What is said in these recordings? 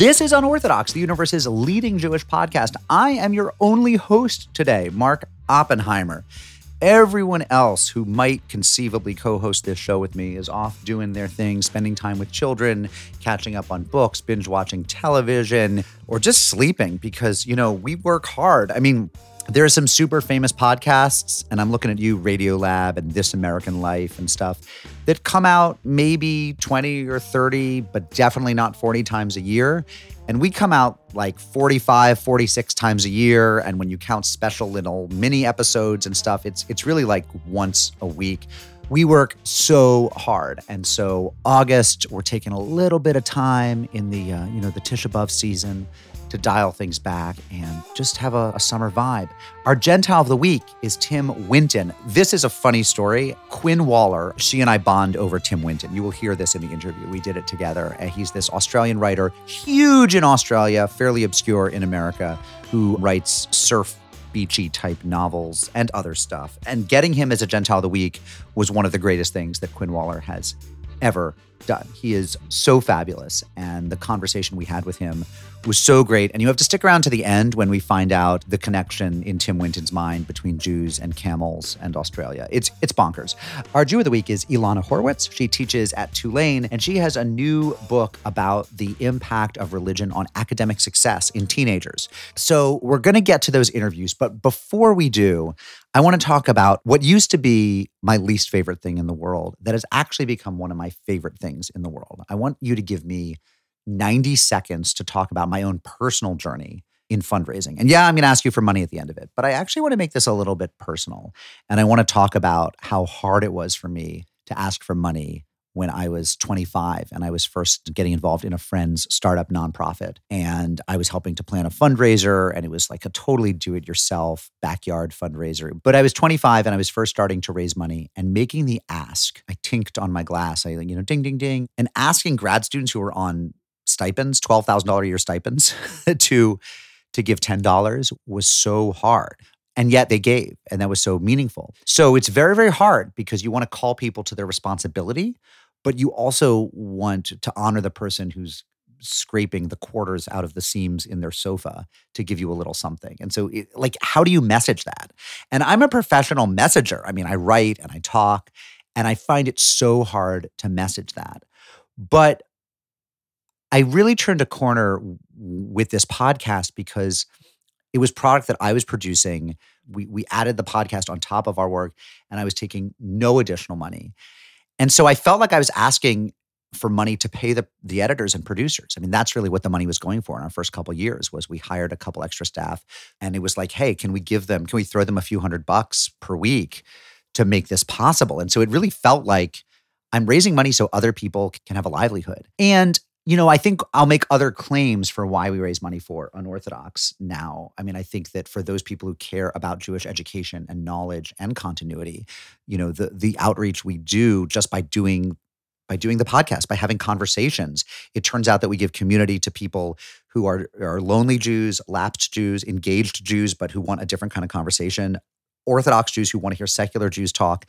This is Unorthodox, the universe's leading Jewish podcast. I am your only host today, Mark Oppenheimer. Everyone else who might conceivably co host this show with me is off doing their thing, spending time with children, catching up on books, binge watching television, or just sleeping because, you know, we work hard. I mean, there are some super famous podcasts, and I'm looking at you, Radiolab and This American Life and stuff, that come out maybe 20 or 30, but definitely not 40 times a year. And we come out like 45, 46 times a year. And when you count special little mini episodes and stuff, it's it's really like once a week. We work so hard. And so August, we're taking a little bit of time in the uh, you know the Tisha B'Av season to dial things back and just have a, a, summer vibe. Our Gentile of the week is Tim Winton. This is a funny story. Quinn Waller, she and I bond over Tim Winton. You will hear this in the interview. We did it together. And he's this Australian writer, huge in Australia, fairly obscure in America, who writes surf beachy type novels and other stuff. And getting him as a Gentile of the Week was one of the greatest things that Quinn Waller has ever done. He is so fabulous. And the conversation we had with him was so great. And you have to stick around to the end when we find out the connection in Tim Winton's mind between Jews and camels and Australia. It's it's bonkers. Our Jew of the week is Ilana Horwitz. She teaches at Tulane and she has a new book about the impact of religion on academic success in teenagers. So we're going to get to those interviews, but before we do, I want to talk about what used to be my least favorite thing in the world that has actually become one of my favorite things in the world. I want you to give me 90 seconds to talk about my own personal journey in fundraising. And yeah, I'm going to ask you for money at the end of it, but I actually want to make this a little bit personal. And I want to talk about how hard it was for me to ask for money when I was 25 and I was first getting involved in a friend's startup nonprofit. And I was helping to plan a fundraiser, and it was like a totally do it yourself backyard fundraiser. But I was 25 and I was first starting to raise money and making the ask. I tinked on my glass, I, you know, ding, ding, ding, and asking grad students who were on stipends, $12,000 a year stipends to to give $10 was so hard. And yet they gave, and that was so meaningful. So it's very, very hard because you want to call people to their responsibility, but you also want to honor the person who's scraping the quarters out of the seams in their sofa to give you a little something. And so, it, like, how do you message that? And I'm a professional messenger. I mean, I write and I talk, and I find it so hard to message that. But I really turned a corner with this podcast because it was product that I was producing. We we added the podcast on top of our work, and I was taking no additional money. And so I felt like I was asking for money to pay the the editors and producers. I mean, that's really what the money was going for in our first couple years was we hired a couple extra staff and it was like, "Hey, can we give them can we throw them a few hundred bucks per week to make this possible?" And so it really felt like I'm raising money so other people can have a livelihood. And you know, I think I'll make other claims for why we raise money for unorthodox now. I mean, I think that for those people who care about Jewish education and knowledge and continuity, you know, the the outreach we do just by doing by doing the podcast, by having conversations, it turns out that we give community to people who are are lonely Jews, lapsed Jews, engaged Jews, but who want a different kind of conversation. Orthodox Jews who want to hear secular Jews talk,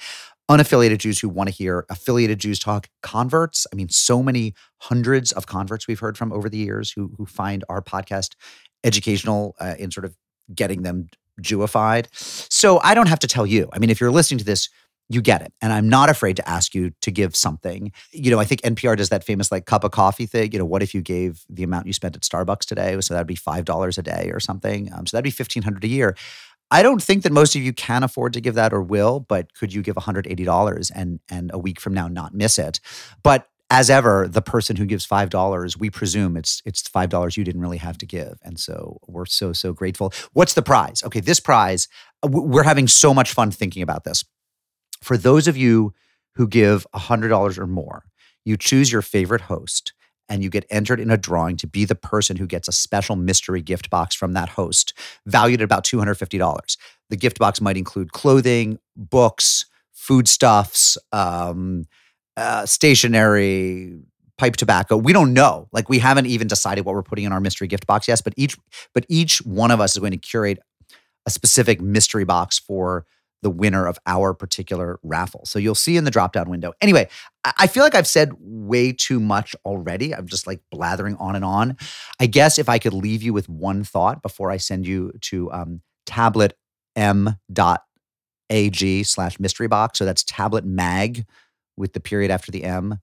unaffiliated Jews who want to hear affiliated Jews talk, converts. I mean, so many hundreds of converts we've heard from over the years who who find our podcast educational uh, in sort of getting them Jewified. So I don't have to tell you. I mean, if you're listening to this, you get it. And I'm not afraid to ask you to give something. You know, I think NPR does that famous like cup of coffee thing. You know, what if you gave the amount you spent at Starbucks today? So that'd be $5 a day or something. Um, so that'd be 1500 a year. I don't think that most of you can afford to give that or will, but could you give $180 and and a week from now not miss it? But as ever, the person who gives five dollars, we presume it's it's five dollars you didn't really have to give, and so we're so so grateful. What's the prize? Okay, this prize, we're having so much fun thinking about this. For those of you who give hundred dollars or more, you choose your favorite host and you get entered in a drawing to be the person who gets a special mystery gift box from that host, valued at about $250. The gift box might include clothing, books, foodstuffs, um, uh, stationery, pipe tobacco. We don't know. Like we haven't even decided what we're putting in our mystery gift box yet. But each, but each one of us is going to curate a specific mystery box for the winner of our particular raffle. So you'll see in the drop down window. Anyway, I feel like I've said way too much already. I'm just like blathering on and on. I guess if I could leave you with one thought before I send you to um, tablet m dot ag slash mystery box. So that's tablet mag with the period after the M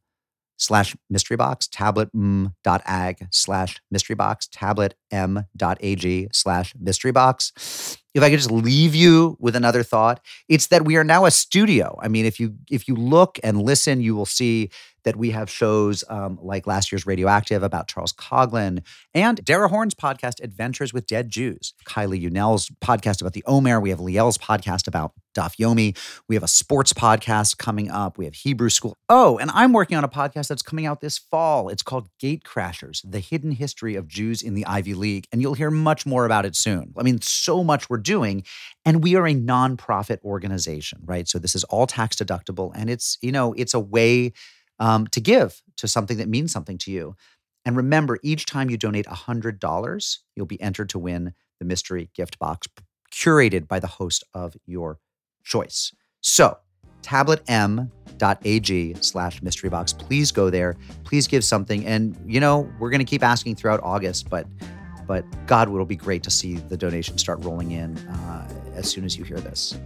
slash mystery box, tablet m dot ag slash mystery box, tablet m dot ag slash mystery box. If I could just leave you with another thought, it's that we are now a studio. I mean, if you if you look and listen, you will see that we have shows um, like last year's Radioactive about Charles Coughlin and Dara Horn's podcast Adventures with Dead Jews, Kylie Unell's podcast about the Omer. We have Liel's podcast about Daf Yomi. We have a sports podcast coming up. We have Hebrew School. Oh, and I'm working on a podcast that's coming out this fall. It's called Gate Crashers: The Hidden History of Jews in the Ivy League, and you'll hear much more about it soon. I mean, so much we're doing, and we are a nonprofit organization, right? So this is all tax deductible, and it's you know it's a way um, to give to something that means something to you. And remember, each time you donate $100, you'll be entered to win the mystery gift box curated by the host of your choice. So, tabletm.ag slash mystery box. Please go there. Please give something. And, you know, we're going to keep asking throughout August, but but God, it'll be great to see the donations start rolling in uh, as soon as you hear this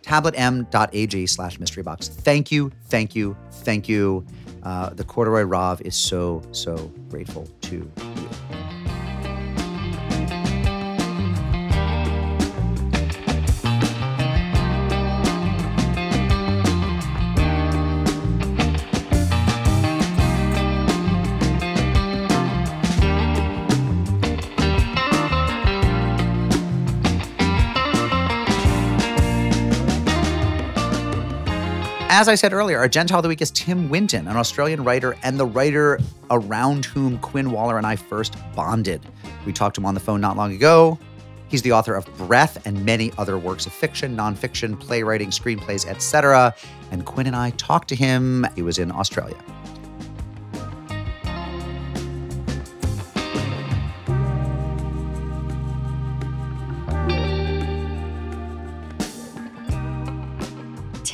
tabletm.ag slash mystery box. Thank you, thank you, thank you. Uh, the Corduroy Rav is so, so grateful to you. As I said earlier, our Gentile of the Week is Tim Winton, an Australian writer and the writer around whom Quinn Waller and I first bonded. We talked to him on the phone not long ago. He's the author of Breath and many other works of fiction, nonfiction, playwriting, screenplays, etc. And Quinn and I talked to him. He was in Australia.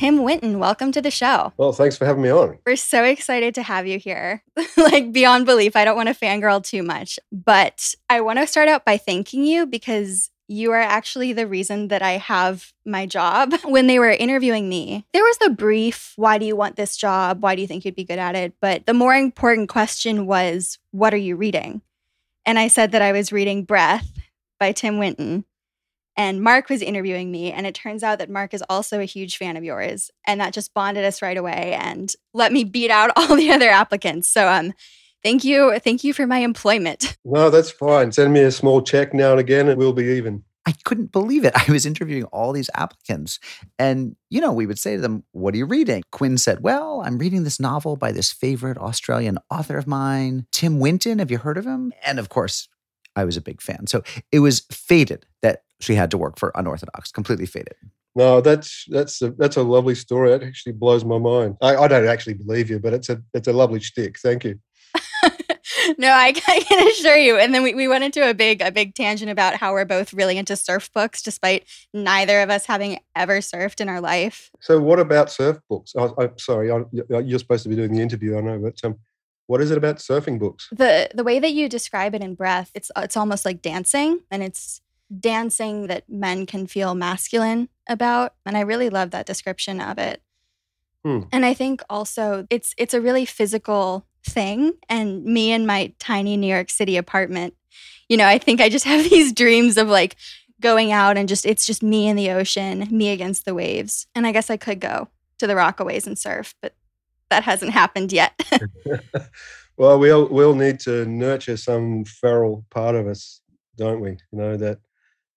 Tim Winton, welcome to the show. Well, thanks for having me on. We're so excited to have you here. like beyond belief. I don't want to fangirl too much, but I want to start out by thanking you because you are actually the reason that I have my job. When they were interviewing me, there was the brief, why do you want this job? Why do you think you'd be good at it? But the more important question was, what are you reading? And I said that I was reading Breath by Tim Winton. And Mark was interviewing me, and it turns out that Mark is also a huge fan of yours. And that just bonded us right away and let me beat out all the other applicants. So um thank you. Thank you for my employment. No, that's fine. Send me a small check now and again, and we'll be even. I couldn't believe it. I was interviewing all these applicants. And, you know, we would say to them, What are you reading? Quinn said, Well, I'm reading this novel by this favorite Australian author of mine, Tim Winton. Have you heard of him? And of course, I was a big fan. So it was fated that she had to work for Unorthodox, completely fated. No, that's that's a, that's a lovely story. That actually blows my mind. I, I don't actually believe you, but it's a it's a lovely shtick. Thank you. no, I, I can assure you. And then we, we went into a big a big tangent about how we're both really into surf books, despite neither of us having ever surfed in our life. So, what about surf books? I, I'm sorry, I, you're supposed to be doing the interview. I know, but um, what is it about surfing books? The the way that you describe it in Breath, it's it's almost like dancing, and it's dancing that men can feel masculine about, and I really love that description of it. Hmm. And I think also it's it's a really physical thing. And me in my tiny New York City apartment, you know, I think I just have these dreams of like going out and just it's just me in the ocean, me against the waves. And I guess I could go to the Rockaways and surf, but that hasn't happened yet. well, we'll we'll need to nurture some feral part of us, don't we? You know that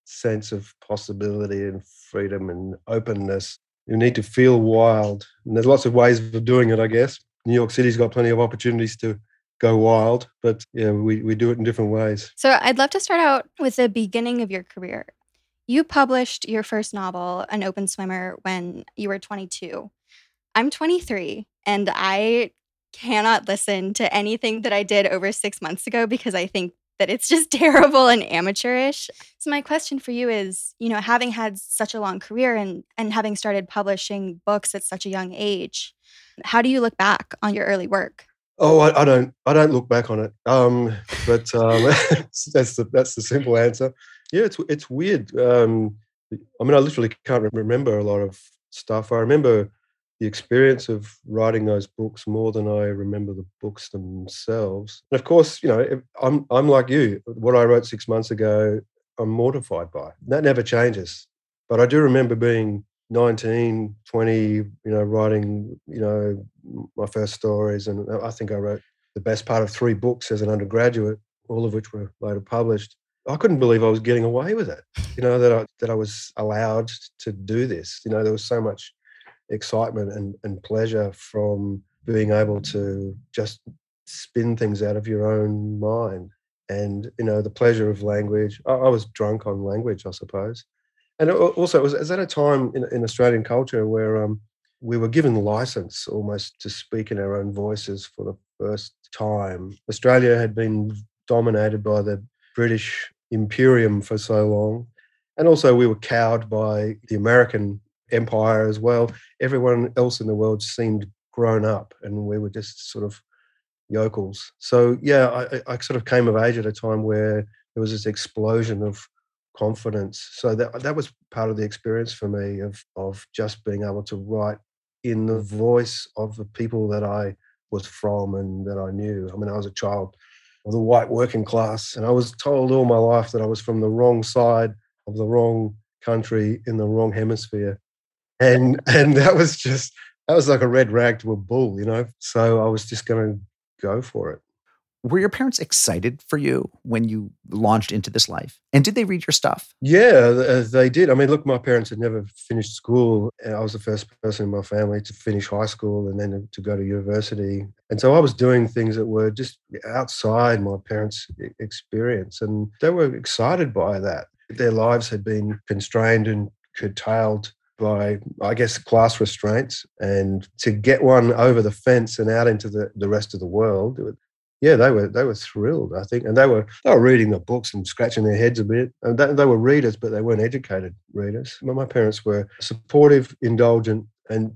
sense of possibility and freedom and openness. You need to feel wild, and there's lots of ways of doing it, I guess. New York City's got plenty of opportunities to go wild, but yeah, we, we do it in different ways. so I'd love to start out with the beginning of your career. You published your first novel, An Open Swimmer, when you were 22. I'm 23, and I cannot listen to anything that I did over six months ago because I think that it's just terrible and amateurish. So my question for you is, you know, having had such a long career and and having started publishing books at such a young age, how do you look back on your early work? Oh, I, I don't. I don't look back on it. Um, but um, that's the that's the simple answer. Yeah, it's it's weird. Um, I mean, I literally can't remember a lot of stuff. I remember the experience of writing those books more than I remember the books themselves. And of course, you know, I'm I'm like you. What I wrote six months ago, I'm mortified by. That never changes. But I do remember being 19, 20, you know, writing, you know, my first stories. And I think I wrote the best part of three books as an undergraduate, all of which were later published. I couldn't believe I was getting away with it. You know that I that I was allowed to do this. You know there was so much excitement and, and pleasure from being able to just spin things out of your own mind. And you know the pleasure of language. I, I was drunk on language, I suppose. And also, it was, it was at a time in, in Australian culture where um, we were given license almost to speak in our own voices for the first time. Australia had been dominated by the British imperium for so long. And also, we were cowed by the American empire as well. Everyone else in the world seemed grown up, and we were just sort of yokels. So, yeah, I, I sort of came of age at a time where there was this explosion of confidence. So that that was part of the experience for me of of just being able to write in the voice of the people that I was from and that I knew. I mean, I was a child of the white working class. And I was told all my life that I was from the wrong side of the wrong country in the wrong hemisphere. And and that was just that was like a red rag to a bull, you know. So I was just gonna go for it. Were your parents excited for you when you launched into this life? And did they read your stuff? Yeah, uh, they did. I mean, look, my parents had never finished school. I was the first person in my family to finish high school and then to go to university. And so I was doing things that were just outside my parents' experience. And they were excited by that. Their lives had been constrained and curtailed by, I guess, class restraints. And to get one over the fence and out into the, the rest of the world, yeah, they were they were thrilled. I think, and they were they were reading the books and scratching their heads a bit. And they, they were readers, but they weren't educated readers. My parents were supportive, indulgent, and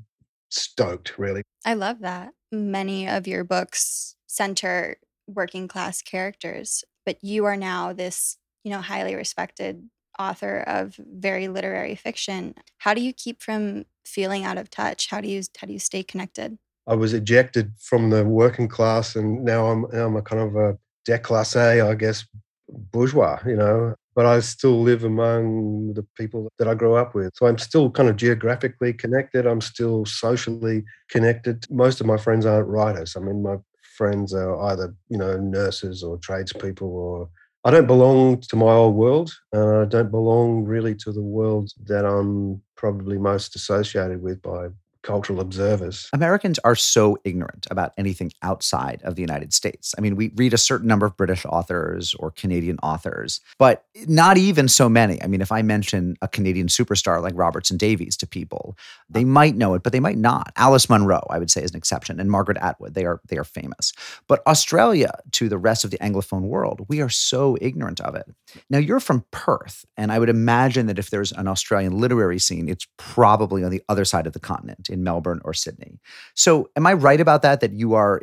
stoked. Really, I love that. Many of your books center working class characters, but you are now this you know highly respected author of very literary fiction. How do you keep from feeling out of touch? How do you how do you stay connected? I was ejected from the working class, and now I'm I'm a kind of a déclassé, I guess, bourgeois. You know, but I still live among the people that I grew up with. So I'm still kind of geographically connected. I'm still socially connected. Most of my friends aren't writers. I mean, my friends are either you know nurses or tradespeople or I don't belong to my old world. and I don't belong really to the world that I'm probably most associated with by cultural observers. Americans are so ignorant about anything outside of the United States. I mean, we read a certain number of British authors or Canadian authors, but not even so many. I mean, if I mention a Canadian superstar like Robertson Davies to people, they might know it, but they might not. Alice Munro, I would say, is an exception, and Margaret Atwood. They are they are famous. But Australia, to the rest of the Anglophone world, we are so ignorant of it. Now, you're from Perth, and I would imagine that if there's an Australian literary scene, it's probably on the other side of the continent in Melbourne or Sydney. So, am I right about that? That you are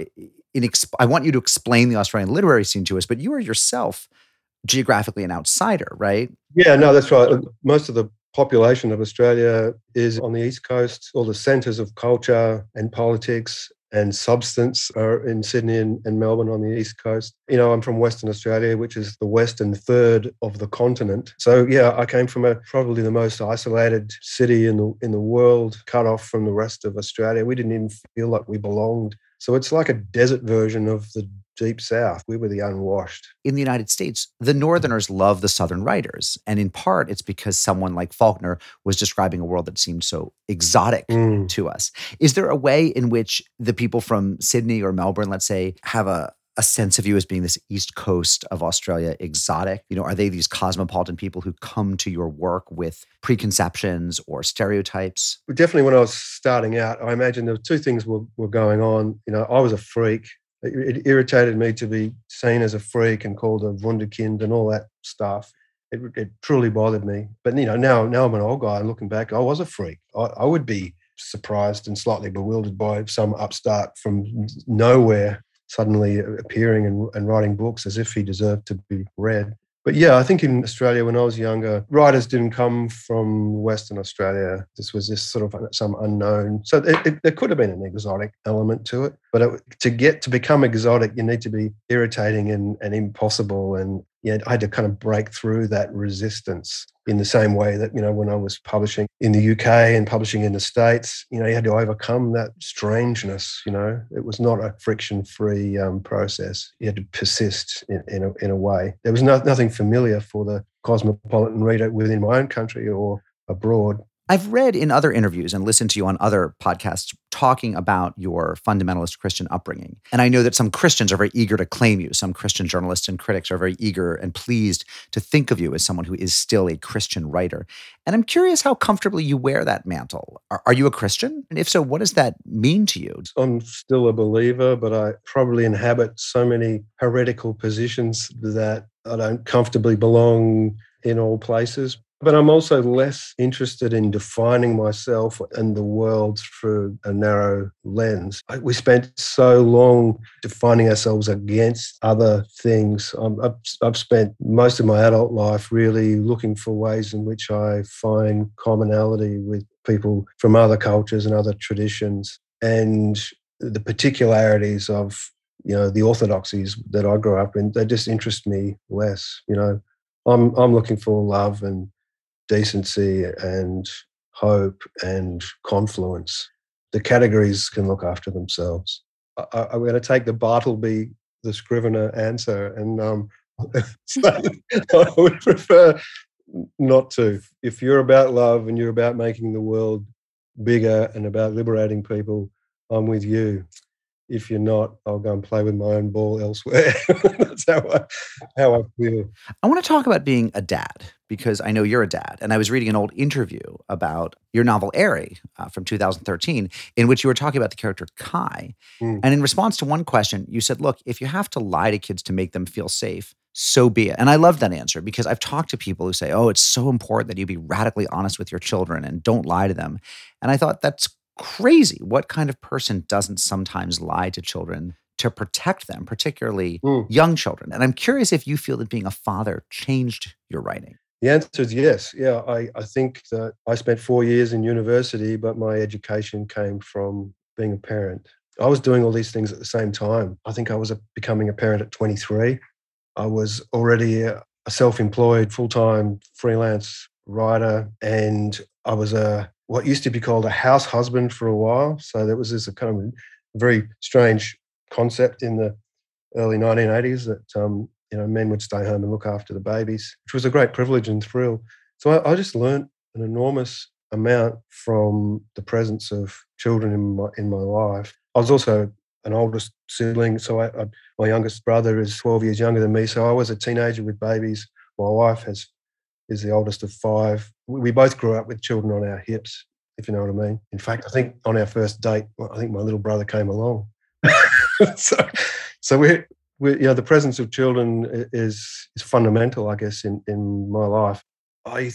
in, I want you to explain the Australian literary scene to us, but you are yourself geographically an outsider, right? Yeah, no, that's right. Uh, most of the population of Australia is on the East Coast. All the centres of culture and politics and substance are in Sydney and, and, Melbourne on the east coast. You know, I'm from Western Australia, which is the western third of the continent. So yeah, I came from a probably the most isolated city in the in the world, cut off from the rest of Australia. We didn't even feel like we belonged. So it's like a desert version of the deep south. We were the unwashed. In the United States, the Northerners love the Southern writers. And in part, it's because someone like Faulkner was describing a world that seemed so exotic mm. to us. Is there a way in which the people from Sydney or Melbourne, let's say, have a a sense of you as being this east coast of australia exotic you know are they these cosmopolitan people who come to your work with preconceptions or stereotypes definitely when i was starting out i imagine there were two things were, were going on you know i was a freak It, it irritated me to be seen as a freak and called a wunderkind and all that stuff. It, it truly bothered me. But you know, now now I'm an old guy looking back, I was a freak. I, I would be surprised and slightly bewildered by some upstart from nowhere suddenly appearing and, and writing books as if he deserved to be read. But yeah, I think in Australia when I was younger, writers didn't come from Western Australia. This was just sort of some unknown. So it, it, there could have been an exotic element to it. But it, to get to become exotic, you need to be irritating and, and impossible and you know, I had to kind of break through that resistance in the same way that, you know, when I was publishing in the UK and publishing in the States, you know, you had to overcome that strangeness, you know. It was not a friction free um, process. You had to persist in, in, a, in a way. There was no, nothing familiar for the cosmopolitan reader within my own country or abroad. I've read in other interviews and listened to you on other podcasts talking about your fundamentalist Christian upbringing. And I know that some Christians are very eager to claim you. Some Christian journalists and critics are very eager and pleased to think of you as someone who is still a Christian writer. And I'm curious how comfortably you wear that mantle. Are, are you a Christian? And if so, what does that mean to you? I'm still a believer, but I probably inhabit so many heretical positions that I don't comfortably belong in all places. But I'm also less interested in defining myself and the world through a narrow lens. We spent so long defining ourselves against other things. I've, I've spent most of my adult life really looking for ways in which I find commonality with people from other cultures and other traditions. And the particularities of you know the orthodoxies that I grew up in, they just interest me less. You know, I'm I'm looking for love and decency and hope and confluence. The categories can look after themselves. I, am going to take the Bartleby, the Scrivener answer, and um, I would prefer not to. If you're about love and you're about making the world bigger and about liberating people, I'm with you if you're not, I'll go and play with my own ball elsewhere. That's how I, how I feel. I want to talk about being a dad because I know you're a dad. And I was reading an old interview about your novel, Eyrie, uh, from 2013, in which you were talking about the character Kai. Mm. And in response to one question, you said, Look, if you have to lie to kids to make them feel safe, so be it. And I love that answer because I've talked to people who say, Oh, it's so important that you be radically honest with your children and don't lie to them. And I thought that's crazy. What kind of person doesn't sometimes lie to children to protect them, particularly mm. young children? And I'm curious if you feel that being a father changed your writing. The answer is yes. Yeah, I, I think that I spent four years in university, but my education came from being a parent. I was doing all these things at the same time. I think I was a, becoming a parent at 23. I was already a, self employed, full time freelance writer, and I was a what used to be called a house husband for a while. So there was this kind of very strange concept in the early 1980s that um, you know men would stay home and look after the babies, which was a great privilege and thrill. So I, I just learned an enormous amount from the presence of children in my in my life. I was also an oldest sibling, so I, I, my youngest brother is 12 years younger than me. So I was a teenager with babies. My wife has is the oldest of five. We both grew up with children on our hips, if you know what I mean. In fact, I think on our first date, I think my little brother came along. so, so we, we, you know, the presence of children is is fundamental, I guess, in in my life. I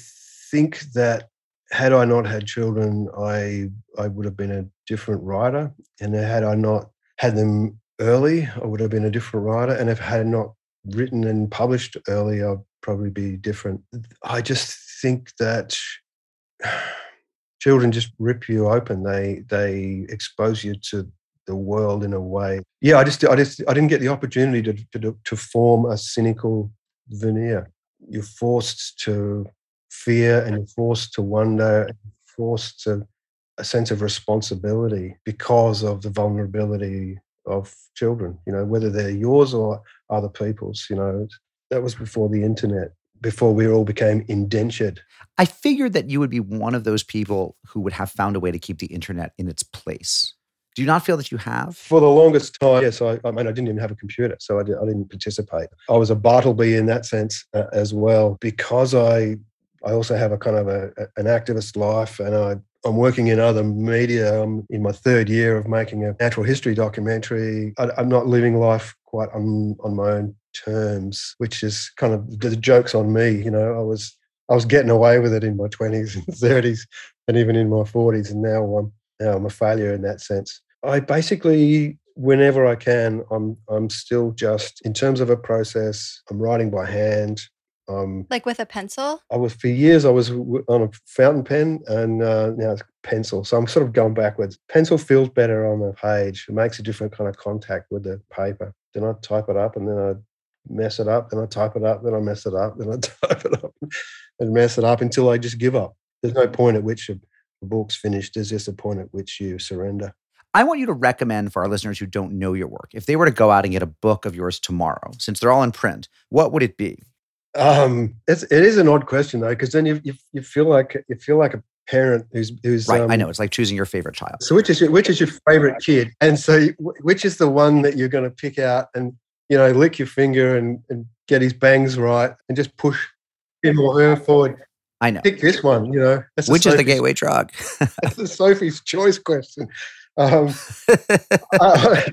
think that had I not had children, I I would have been a different writer, and had I not had them early, I would have been a different writer. And if I had not written and published early, I'd probably be different. I just think that children just rip you open. They they expose you to the world in a way. Yeah, I just I just I didn't get the opportunity to to, to form a cynical veneer. You're forced to fear and you're forced to wonder, and forced to a sense of responsibility because of the vulnerability of children. You know, whether they're yours or other people's. You know, that was before the internet, before we all became indentured. I figured that you would be one of those people who would have found a way to keep the internet in its place. Do you not feel that you have? For the longest time, yes. I, I mean, I didn't even have a computer, so I, did, didn't participate. I was a Bartleby in that sense uh, as well, because I I also have a kind of a, an activist life, and I I'm working in other media. I'm in my third year of making a natural history documentary. I, am not living life quite on, on my own terms, which is kind of the joke's on me. You know, I was I was getting away with it in my 20s and 30s and even in my 40s, and now I'm now I'm a failure in that sense. I basically whenever I can, I'm I'm still just in terms of a process. I'm writing by hand. Um, like with a pencil? I was for years. I was on a fountain pen, and uh, now it's pencil. So I'm sort of going backwards. Pencil feels better on the page. It makes a different kind of contact with the paper. Then I type it up, and then I mess it up. Then I type it up. Then I mess it up. Then I type it up and mess it up until I just give up. There's no point at which book's finished. There's this a point at which you surrender. I want you to recommend for our listeners who don't know your work, if they were to go out and get a book of yours tomorrow, since they're all in print, what would it be? Um, it's it is an odd question though, because then you, you you feel like you feel like a parent who's who's right. Um, I know it's like choosing your favorite child. So which is your, which is your favorite kid, and so which is the one that you're going to pick out and you know lick your finger and and get his bangs right and just push him or her forward. I know. Pick this one. You know, which is the gateway drug? that's the Sophie's choice question. Um, I,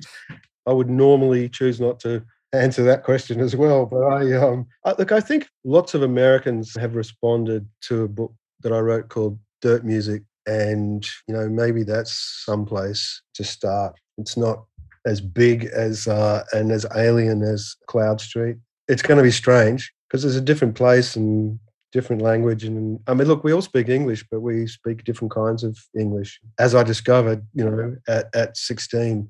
I would normally choose not to answer that question as well. But I um, I, look, I think lots of Americans have responded to a book that I wrote called Dirt Music, and you know maybe that's someplace to start. It's not as big as uh, and as alien as Cloudstreet. It's going to be strange because there's a different place and different language and i mean look we all speak english but we speak different kinds of english as i discovered you know at, at 16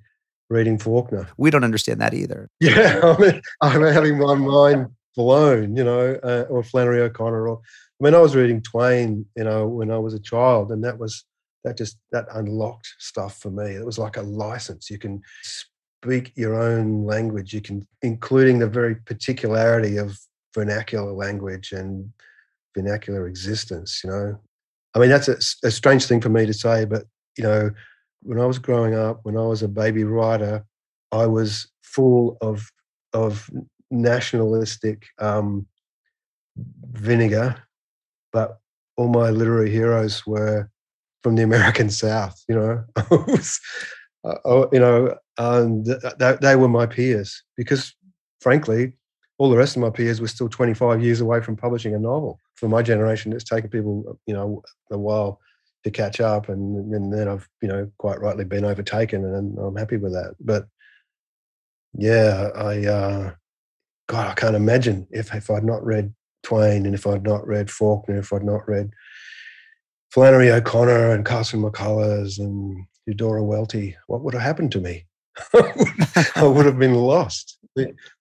reading Faulkner. We don't understand that either. Yeah, I mean, I'm having my mind blown, you know, uh, or Flannery O'Connor. Or I mean, I was reading Twain, you know, when I was a child, and that was that just that unlocked stuff for me. It was like a license. You can speak your own language. You can, including the very particularity of vernacular language and vernacular existence. You know, I mean, that's a, a strange thing for me to say, but you know, when I was growing up, when I was a baby writer, I was full of of nationalistic um, vinegar, but all my literary heroes were from the American South. You know, uh, you know, and th- they were my peers because, frankly, all the rest of my peers were still 25 years away from publishing a novel. For my generation, it's taken people, you know, a while to catch up, and, and then I've you know quite rightly been overtaken, and I'm happy with that. But yeah, I uh, God, I can't imagine if if I'd not read Twain, and if I'd not read Faulkner, if I'd not read Flannery O'Connor and Carson McCullers and Eudora Welty, what would have happened to me? I would have been lost.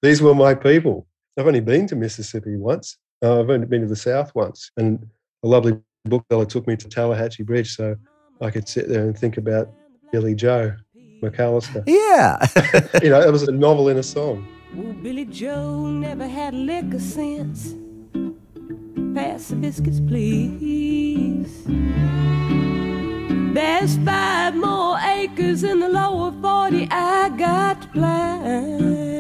These were my people. I've only been to Mississippi once. Uh, I've only been to the South once, and a lovely bookseller took me to Tallahatchie Bridge so I could sit there and think about Billie Joe MacAllister. Yeah. you know, it was a novel in a song. Well, Billy Joe never had liquor sense. Pass the biscuits, please. There's five more acres in the lower 40 I got to plan.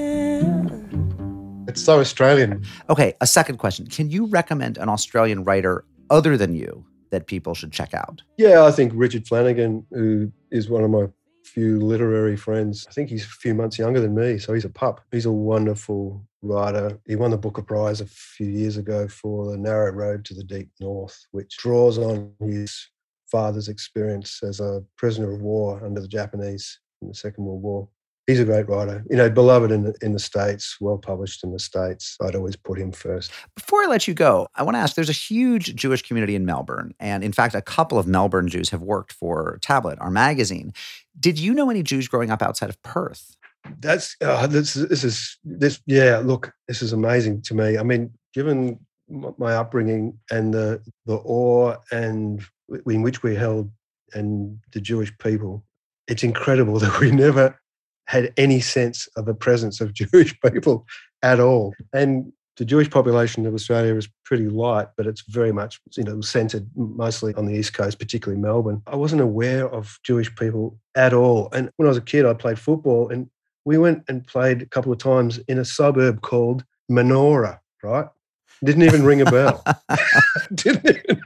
It's so Australian. Okay, a second question. Can you recommend an Australian writer other than you that people should check out? Yeah, I think Richard Flanagan, who is one of my few literary friends. I think he's a few months younger than me, so he's a pup. He's a wonderful writer. He won the Booker Prize a few years ago for The Narrow Road to the Deep North, which draws on his father's experience as a prisoner of war under the Japanese in the Second World War he's a great writer. You know, beloved in the, in the States, well published in the States. I'd always put him first. Before I let you go, I want to ask there's a huge Jewish community in Melbourne. And in fact, a couple of Melbourne Jews have worked for Tablet, our magazine. Did you know any Jews growing up outside of Perth? That's uh, this, this is this yeah look this is amazing to me i mean given my upbringing and the the awe and in which we held and the jewish people it's incredible that we never had any sense of the presence of Jewish people at all. And the Jewish population of Australia is pretty light, but it's very much you know centered mostly on the east coast, particularly Melbourne. I wasn't aware of Jewish people at all. And when I was a kid, I played football, and we went and played a couple of times in a suburb called Menora. Right? Didn't even ring a bell. didn't even,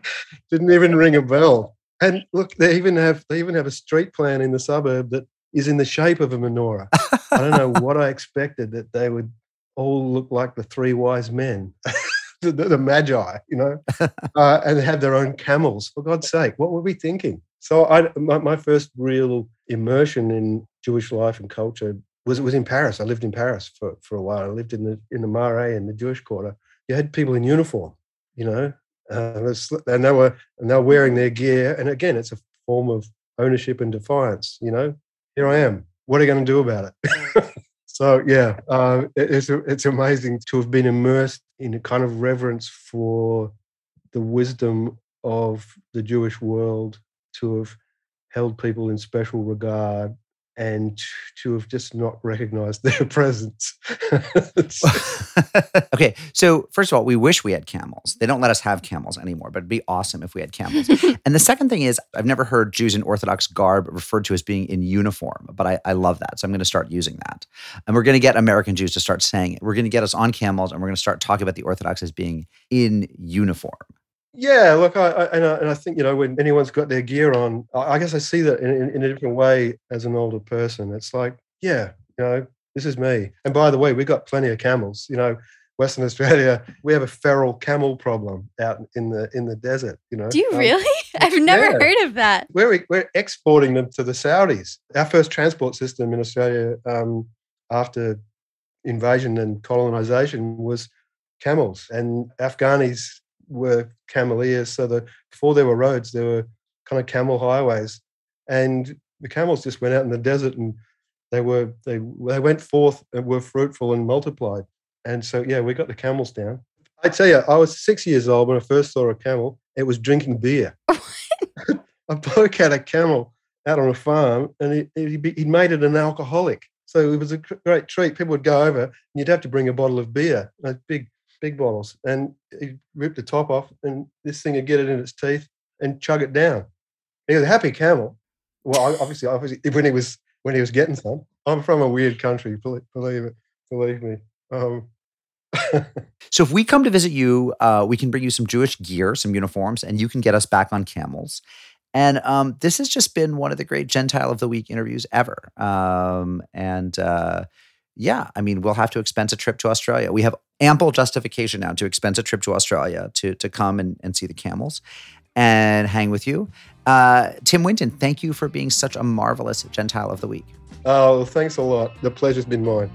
didn't even ring a bell. And look, they even have they even have a street plan in the suburb that is in the shape of a menorah. I don't know what I expected that they would all look like the three wise men, the, the, the magi, you know, uh, and have their own camels. For God's sake, what were we thinking? So, I, my, my first real immersion in Jewish life and culture was was in Paris. I lived in Paris for, for a while. I lived in the in the Marais in the Jewish Quarter. You had people in uniform, you know, uh, and they were and they were wearing their gear. And again, it's a form of ownership and defiance. You know, here I am. What are you going to do about it? so yeah, uh, it's it's amazing to have been immersed in a kind of reverence for the wisdom of the Jewish world, to have held people in special regard, and to have just not recognized their presence. okay, so first of all, we wish we had camels. They don't let us have camels anymore, but it'd be awesome if we had camels. and the second thing is, I've never heard Jews in Orthodox garb referred to as being in uniform, but I, I love that. So I'm going to start using that. And we're going to get American Jews to start saying it. We're going to get us on camels and we're going to start talking about the Orthodox as being in uniform. Yeah, look, I, I, and I, and I think you know when anyone's got their gear on, I, I guess I see that in, in, in, a different way as an older person. It's like, yeah, you know, this is me. And by the way, we've got plenty of camels. You know, Western Australia, we have a feral camel problem out in the in the desert. You know, do you um, really? I've never yeah. heard of that. We're we're exporting them to the Saudis. Our first transport system in Australia um, after invasion and colonization was camels, and Afghanis were cameleers. So the before there were roads, there were kind of camel highways, and the camels just went out in the desert and they were they they went forth and were fruitful and multiplied. And so yeah, we got the camels down. I tell you, I was six years old when I first saw a camel. It was drinking beer. a bloke had a camel out on a farm, and he, he he made it an alcoholic. So it was a great treat. People would go over, and you'd have to bring a bottle of beer, a big big bottles, and he ripped the top off, and this thing would get it in its teeth and chug it down. He was a happy camel. Well, obviously, obviously, when he was when he was getting some. I'm from a weird country, believe it, believe me. Um, so if we come to visit you, uh, we can bring you some Jewish gear, some uniforms, and you can get us back on camels. And um, this has just been one of the great Gentile of the Week interviews ever. Um, and uh, yeah, I mean, we'll have to expense a trip to Australia. We have ample justification now to expense a trip to Australia to to come and, and see the camels and hang with you. Uh, Tim Winton, thank you for being such a marvelous Gentile of the Week. Oh, thanks a lot. The pleasure's been mine.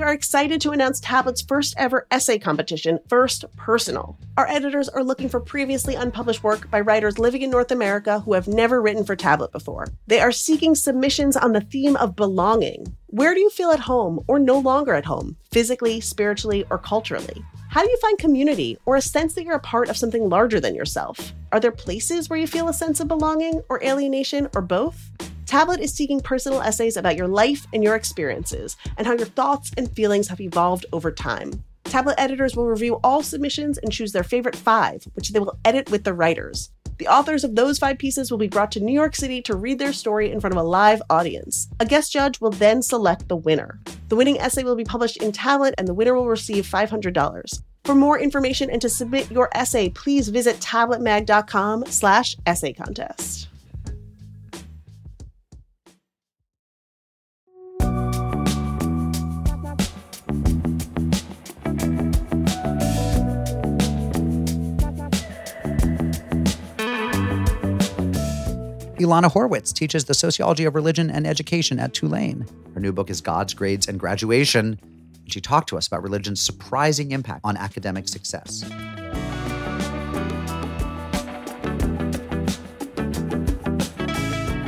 We are excited to announce Tablet's first ever essay competition, First Personal. Our editors are looking for previously unpublished work by writers living in North America who have never written for Tablet before. They are seeking submissions on the theme of belonging. Where do you feel at home or no longer at home, physically, spiritually, or culturally? How do you find community or a sense that you're a part of something larger than yourself? Are there places where you feel a sense of belonging or alienation or both? Tablet is seeking personal essays about your life and your experiences, and how your thoughts and feelings have evolved over time. Tablet editors will review all submissions and choose their favorite five, which they will edit with the writers. The authors of those five pieces will be brought to New York City to read their story in front of a live audience. A guest judge will then select the winner. The winning essay will be published in Tablet, and the winner will receive $500. For more information and to submit your essay, please visit tabletmag.com slash essay contest. Ilana Horwitz teaches the sociology of religion and education at Tulane. Her new book is Gods, Grades, and Graduation. And she talked to us about religion's surprising impact on academic success.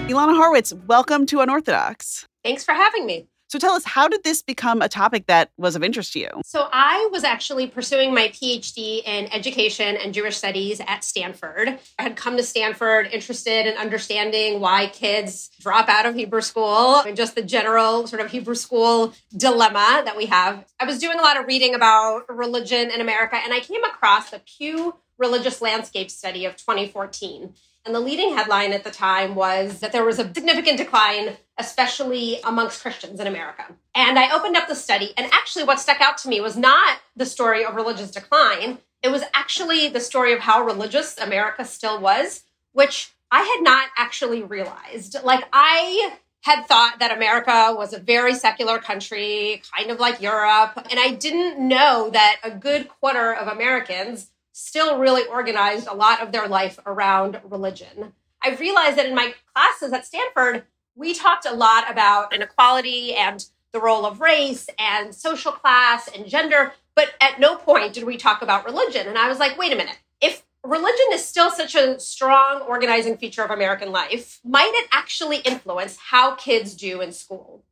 Ilana Horwitz, welcome to Unorthodox. Thanks for having me. So tell us, how did this become a topic that was of interest to you? So I was actually pursuing my PhD in education and Jewish studies at Stanford. I had come to Stanford interested in understanding why kids drop out of Hebrew school and just the general sort of Hebrew school dilemma that we have. I was doing a lot of reading about religion in America and I came across the Pew Religious Landscape Study of 2014. And the leading headline at the time was that there was a significant decline, especially amongst Christians in America. And I opened up the study, and actually, what stuck out to me was not the story of religious decline, it was actually the story of how religious America still was, which I had not actually realized. Like, I had thought that America was a very secular country, kind of like Europe. And I didn't know that a good quarter of Americans still really organized a lot of their life around religion. I realized that in my classes at Stanford, we talked a lot about inequality and the role of race and social class and gender, but at no point did we talk about religion. And I was like, wait a minute. If religion is still such a strong organizing feature of American life, might it actually influence how kids do in school?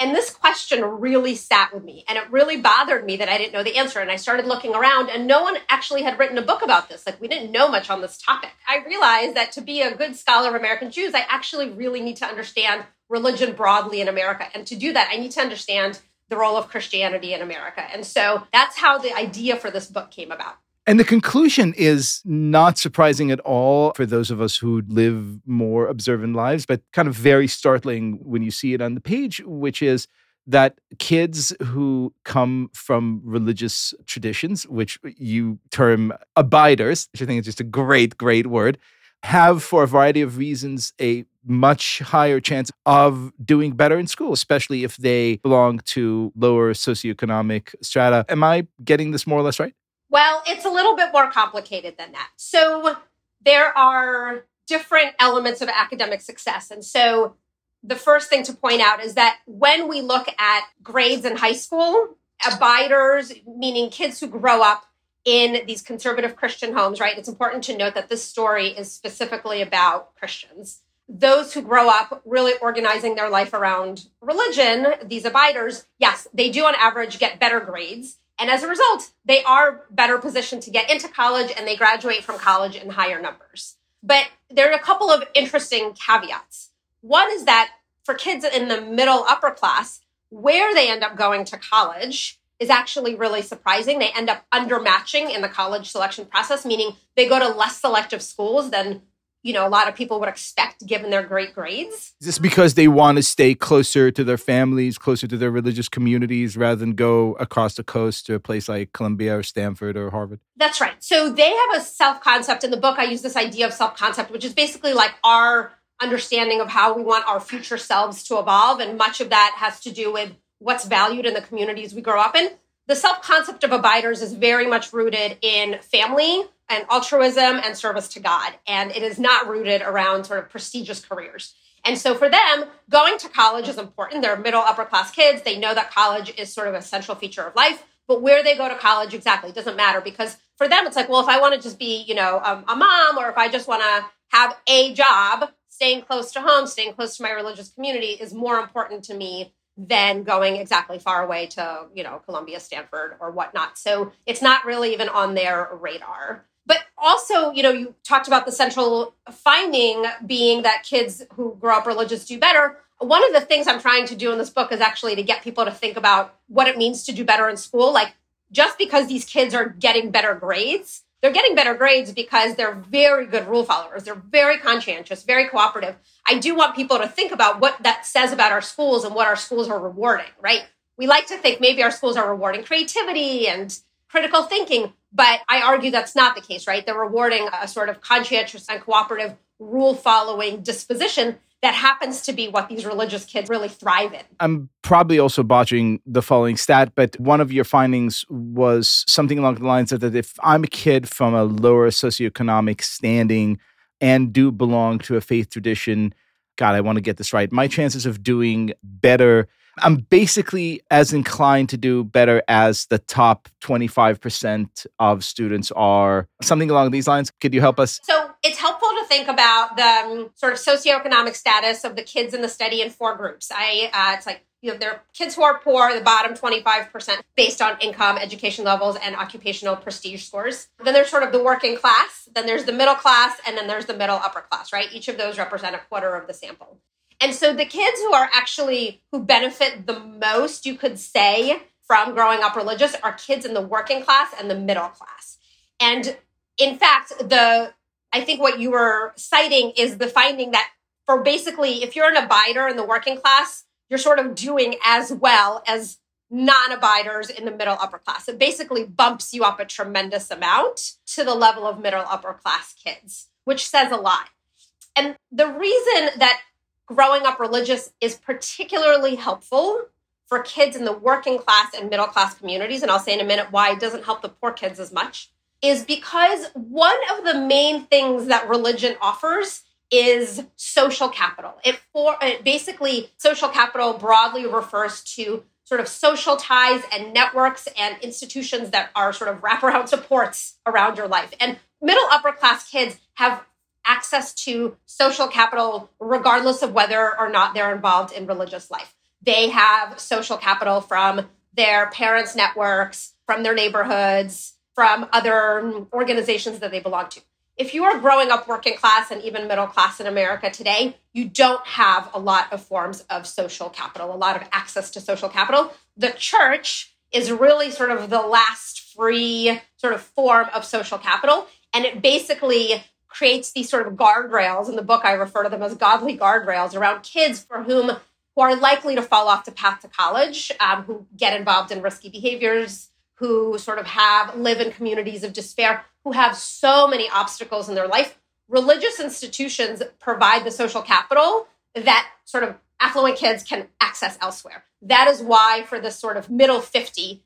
And this question really sat with me and it really bothered me that I didn't know the answer. And I started looking around and no one actually had written a book about this. Like we didn't know much on this topic. I realized that to be a good scholar of American Jews, I actually really need to understand religion broadly in America. And to do that, I need to understand the role of Christianity in America. And so that's how the idea for this book came about. And the conclusion is not surprising at all for those of us who live more observant lives, but kind of very startling when you see it on the page, which is that kids who come from religious traditions, which you term abiders, which I think is just a great, great word, have, for a variety of reasons, a much higher chance of doing better in school, especially if they belong to lower socioeconomic strata. Am I getting this more or less right? Well, it's a little bit more complicated than that. So there are different elements of academic success. And so the first thing to point out is that when we look at grades in high school, abiders, meaning kids who grow up in these conservative Christian homes, right? It's important to note that this story is specifically about Christians. Those who grow up really organizing their life around religion, these abiders, yes, they do on average get better grades. And as a result, they are better positioned to get into college and they graduate from college in higher numbers. But there are a couple of interesting caveats. One is that for kids in the middle upper class, where they end up going to college is actually really surprising. They end up undermatching in the college selection process, meaning they go to less selective schools than you know a lot of people would expect given their great grades. Is this because they want to stay closer to their families closer to their religious communities rather than go across the coast to a place like columbia or stanford or harvard? That's right. So they have a self-concept in the book i use this idea of self-concept which is basically like our understanding of how we want our future selves to evolve and much of that has to do with what's valued in the communities we grow up in. The self-concept of abiders is very much rooted in family and altruism and service to God. And it is not rooted around sort of prestigious careers. And so for them, going to college is important. They're middle upper class kids. They know that college is sort of a central feature of life. But where they go to college exactly doesn't matter because for them, it's like, well, if I want to just be, you know, um, a mom or if I just want to have a job, staying close to home, staying close to my religious community is more important to me than going exactly far away to, you know, Columbia, Stanford, or whatnot. So it's not really even on their radar. But also, you know, you talked about the central finding being that kids who grow up religious do better. One of the things I'm trying to do in this book is actually to get people to think about what it means to do better in school. Like, just because these kids are getting better grades, they're getting better grades because they're very good rule followers. They're very conscientious, very cooperative. I do want people to think about what that says about our schools and what our schools are rewarding, right? We like to think maybe our schools are rewarding creativity and critical thinking, but I argue that's not the case, right? They're rewarding a sort of conscientious and cooperative rule following disposition that happens to be what these religious kids really thrive in. I'm probably also botching the following stat, but one of your findings was something along the lines of that if I'm a kid from a lower socioeconomic standing and do belong to a faith tradition, God, I want to get this right. My chances of doing better I'm basically as inclined to do better as the top 25% of students are. Something along these lines. Could you help us? So it's helpful to think about the um, sort of socioeconomic status of the kids in the study in four groups. I uh, it's like you know, there are kids who are poor, the bottom 25% based on income, education levels, and occupational prestige scores. Then there's sort of the working class, then there's the middle class, and then there's the middle upper class, right? Each of those represent a quarter of the sample. And so the kids who are actually who benefit the most, you could say, from growing up religious are kids in the working class and the middle class. And in fact, the I think what you were citing is the finding that for basically, if you're an abider in the working class, you're sort of doing as well as non abiders in the middle upper class. It basically bumps you up a tremendous amount to the level of middle upper class kids, which says a lot. And the reason that growing up religious is particularly helpful for kids in the working class and middle class communities, and I'll say in a minute why it doesn't help the poor kids as much, is because one of the main things that religion offers is social capital. It for it basically social capital broadly refers to sort of social ties and networks and institutions that are sort of wraparound supports around your life. And middle upper class kids have access to social capital regardless of whether or not they're involved in religious life. They have social capital from their parents' networks, from their neighborhoods, from other organizations that they belong to if you are growing up working class and even middle class in America today, you don't have a lot of forms of social capital, a lot of access to social capital. The church is really sort of the last free sort of form of social capital. And it basically creates these sort of guardrails. In the book, I refer to them as godly guardrails around kids for whom who are likely to fall off the path to college, um, who get involved in risky behaviors, who sort of have live in communities of despair who have so many obstacles in their life. Religious institutions provide the social capital that sort of affluent kids can access elsewhere. That is why, for this sort of middle 50%,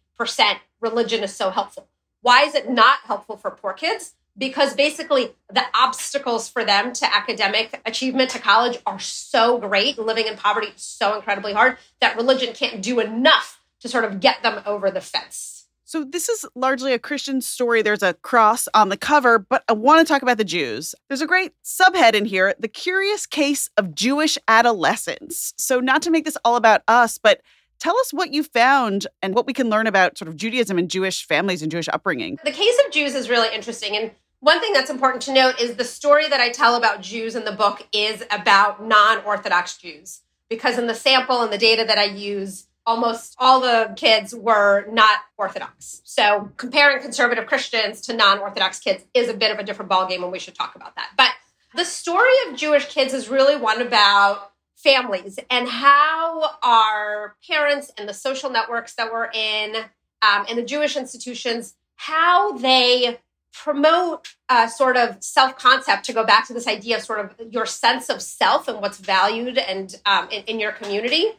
religion is so helpful. Why is it not helpful for poor kids? Because basically, the obstacles for them to academic achievement to college are so great. Living in poverty is so incredibly hard that religion can't do enough to sort of get them over the fence. So this is largely a Christian story. There's a cross on the cover, but I want to talk about the Jews. There's a great subhead in here, The Curious Case of Jewish Adolescence. So not to make this all about us, but tell us what you found and what we can learn about sort of Judaism and Jewish families and Jewish upbringing. The case of Jews is really interesting and one thing that's important to note is the story that I tell about Jews in the book is about non-Orthodox Jews because in the sample and the data that I use almost all the kids were not Orthodox. So comparing conservative Christians to non-Orthodox kids is a bit of a different ballgame, and we should talk about that. But the story of Jewish kids is really one about families and how our parents and the social networks that we're in um, and the Jewish institutions, how they promote a sort of self concept to go back to this idea of sort of your sense of self and what's valued and um, in, in your community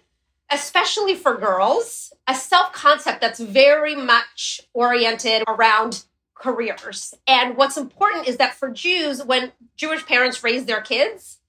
especially for girls, a self concept that's very much oriented around careers. And what's important is that for Jews, when Jewish parents raise their kids,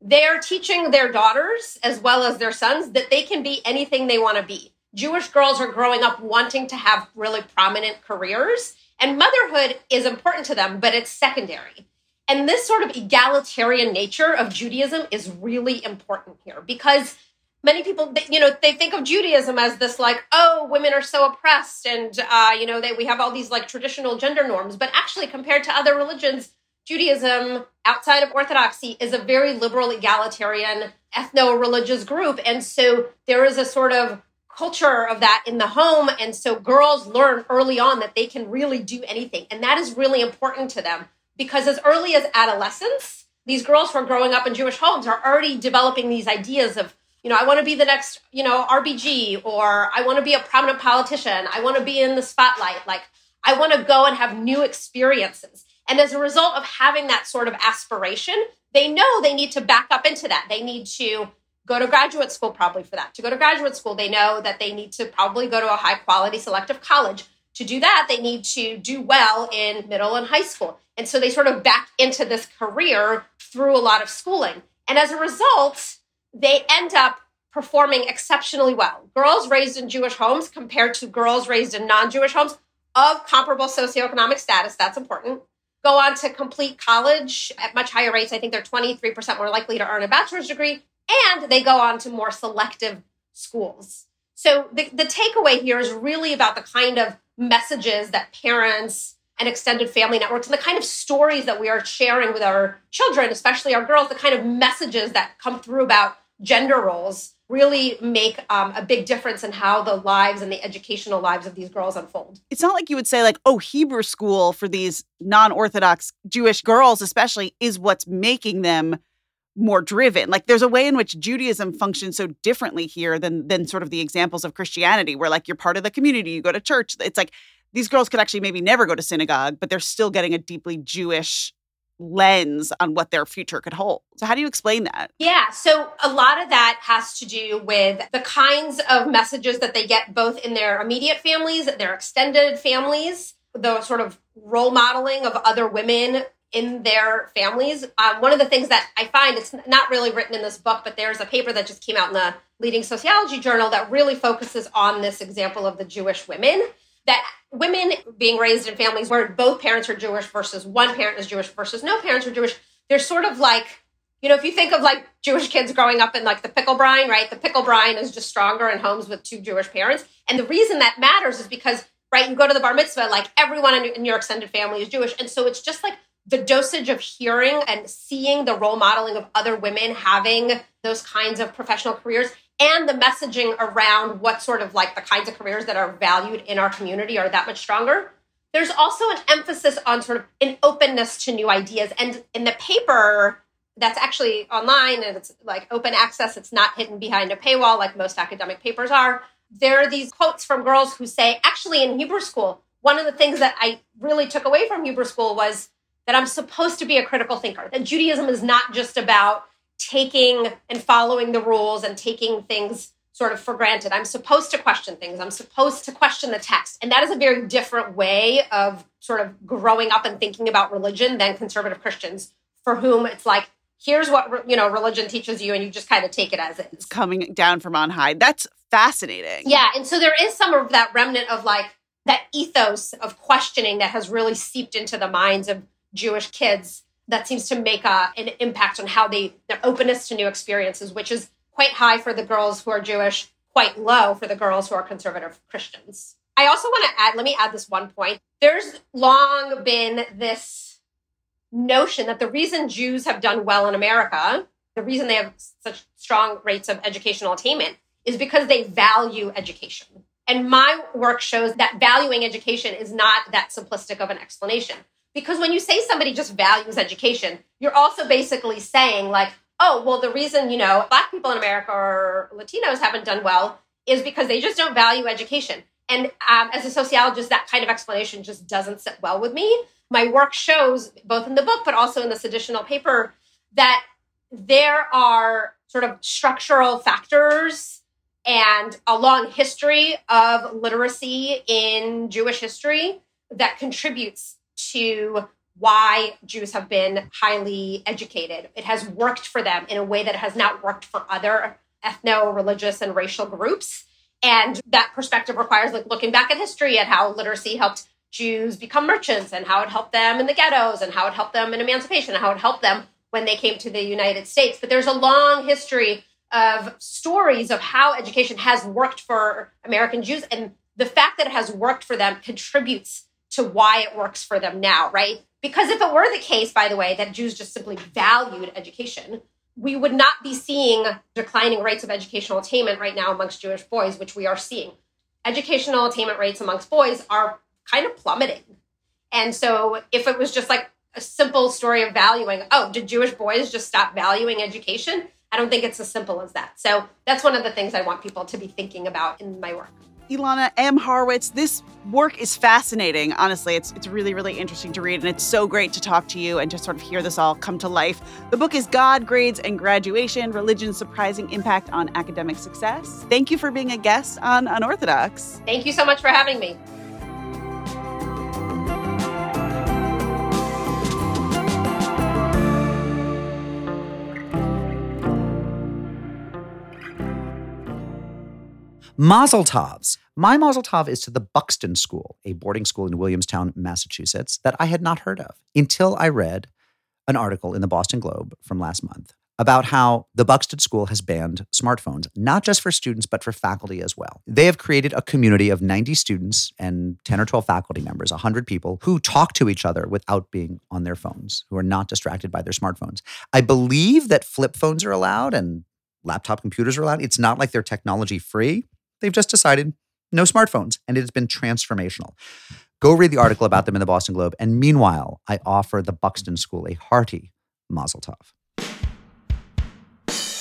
they're teaching their daughters as well as their sons that they can be anything they want to be. Jewish girls are growing up wanting to have really prominent careers, and motherhood is important to them, but it's secondary. And this sort of egalitarian nature of Judaism is really important here because many people you know they think of judaism as this like oh women are so oppressed and uh, you know that we have all these like traditional gender norms but actually compared to other religions judaism outside of orthodoxy is a very liberal egalitarian ethno-religious group and so there is a sort of culture of that in the home and so girls learn early on that they can really do anything and that is really important to them because as early as adolescence these girls who are growing up in jewish homes are already developing these ideas of you know, I want to be the next, you know, RBG or I want to be a prominent politician. I want to be in the spotlight. Like, I want to go and have new experiences. And as a result of having that sort of aspiration, they know they need to back up into that. They need to go to graduate school probably for that. To go to graduate school, they know that they need to probably go to a high quality selective college. To do that, they need to do well in middle and high school. And so they sort of back into this career through a lot of schooling. And as a result, they end up performing exceptionally well. Girls raised in Jewish homes compared to girls raised in non Jewish homes of comparable socioeconomic status, that's important, go on to complete college at much higher rates. I think they're 23% more likely to earn a bachelor's degree, and they go on to more selective schools. So the, the takeaway here is really about the kind of messages that parents and extended family networks and the kind of stories that we are sharing with our children, especially our girls, the kind of messages that come through about gender roles really make um, a big difference in how the lives and the educational lives of these girls unfold. It's not like you would say, like, oh, Hebrew school for these non Orthodox Jewish girls, especially, is what's making them more driven. Like there's a way in which Judaism functions so differently here than than sort of the examples of Christianity, where like you're part of the community, you go to church. It's like these girls could actually maybe never go to synagogue, but they're still getting a deeply Jewish lens on what their future could hold. So how do you explain that? Yeah, so a lot of that has to do with the kinds of messages that they get both in their immediate families, their extended families, the sort of role modeling of other women in their families. Um, one of the things that I find, it's not really written in this book, but there's a paper that just came out in the leading sociology journal that really focuses on this example of the Jewish women. That women being raised in families where both parents are Jewish versus one parent is Jewish versus no parents are Jewish, they're sort of like, you know, if you think of like Jewish kids growing up in like the pickle brine, right? The pickle brine is just stronger in homes with two Jewish parents. And the reason that matters is because, right, you go to the bar mitzvah, like everyone in your extended family is Jewish. And so it's just like the dosage of hearing and seeing the role modeling of other women having those kinds of professional careers and the messaging around what sort of like the kinds of careers that are valued in our community are that much stronger. There's also an emphasis on sort of an openness to new ideas. And in the paper that's actually online and it's like open access, it's not hidden behind a paywall like most academic papers are. There are these quotes from girls who say, actually, in Hebrew school, one of the things that I really took away from Hebrew school was that I'm supposed to be a critical thinker, that Judaism is not just about taking and following the rules and taking things sort of for granted. I'm supposed to question things. I'm supposed to question the text. And that is a very different way of sort of growing up and thinking about religion than conservative Christians for whom it's like here's what you know religion teaches you and you just kind of take it as it is. It's coming down from on high. That's fascinating. Yeah, and so there is some of that remnant of like that ethos of questioning that has really seeped into the minds of Jewish kids that seems to make a, an impact on how they their openness to new experiences, which is quite high for the girls who are Jewish, quite low for the girls who are conservative Christians. I also want to add, let me add this one point. There's long been this notion that the reason Jews have done well in America, the reason they have such strong rates of educational attainment, is because they value education. And my work shows that valuing education is not that simplistic of an explanation. Because when you say somebody just values education, you're also basically saying, like, oh, well, the reason, you know, Black people in America or Latinos haven't done well is because they just don't value education. And um, as a sociologist, that kind of explanation just doesn't sit well with me. My work shows, both in the book, but also in this additional paper, that there are sort of structural factors and a long history of literacy in Jewish history that contributes to why Jews have been highly educated. It has worked for them in a way that has not worked for other ethno, religious, and racial groups. And that perspective requires like looking back at history at how literacy helped Jews become merchants and how it helped them in the ghettos and how it helped them in emancipation and how it helped them when they came to the United States. But there's a long history of stories of how education has worked for American Jews. And the fact that it has worked for them contributes to why it works for them now, right? Because if it were the case, by the way, that Jews just simply valued education, we would not be seeing declining rates of educational attainment right now amongst Jewish boys, which we are seeing. Educational attainment rates amongst boys are kind of plummeting. And so if it was just like a simple story of valuing, oh, did Jewish boys just stop valuing education? I don't think it's as simple as that. So that's one of the things I want people to be thinking about in my work. Ilana M. Horwitz, this work is fascinating. Honestly, it's it's really really interesting to read and it's so great to talk to you and just sort of hear this all come to life. The book is God, Grades and Graduation: Religion's Surprising Impact on Academic Success. Thank you for being a guest on Unorthodox. Thank you so much for having me. Mazel tovs. My mazel tov is to the Buxton School, a boarding school in Williamstown, Massachusetts, that I had not heard of until I read an article in the Boston Globe from last month about how the Buxton School has banned smartphones, not just for students, but for faculty as well. They have created a community of 90 students and 10 or 12 faculty members, 100 people, who talk to each other without being on their phones, who are not distracted by their smartphones. I believe that flip phones are allowed and laptop computers are allowed. It's not like they're technology free. They've just decided no smartphones, and it has been transformational. Go read the article about them in the Boston Globe. And meanwhile, I offer the Buxton School a hearty mazel tov.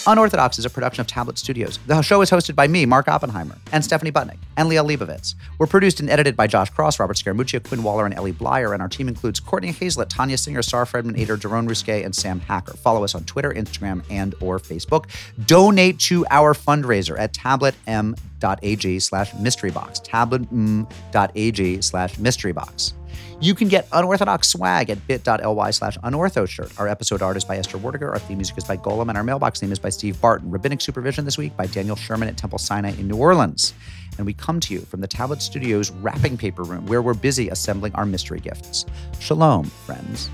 Unorthodox is a production of Tablet Studios. The show is hosted by me, Mark Oppenheimer, and Stephanie Butnick, and Liel Leibovitz. We're produced and edited by Josh Cross, Robert Scaramuccia, Quinn Waller, and Ellie Blyer, and our team includes Courtney Hazlett, Tanya Singer, Star Fredman, Ader, Jerome Rusquet, and Sam Hacker. Follow us on Twitter, Instagram, and or Facebook. Donate to our fundraiser at tabletm.ag slash mysterybox. tabletm.ag slash mysterybox. You can get unorthodox swag at bit.ly slash unorthoshirt. Our episode art is by Esther Werdiger. Our theme music is by Golem, and our mailbox name is by Steve Barton. Rabbinic supervision this week by Daniel Sherman at Temple Sinai in New Orleans. And we come to you from the Tablet Studios wrapping paper room where we're busy assembling our mystery gifts. Shalom, friends.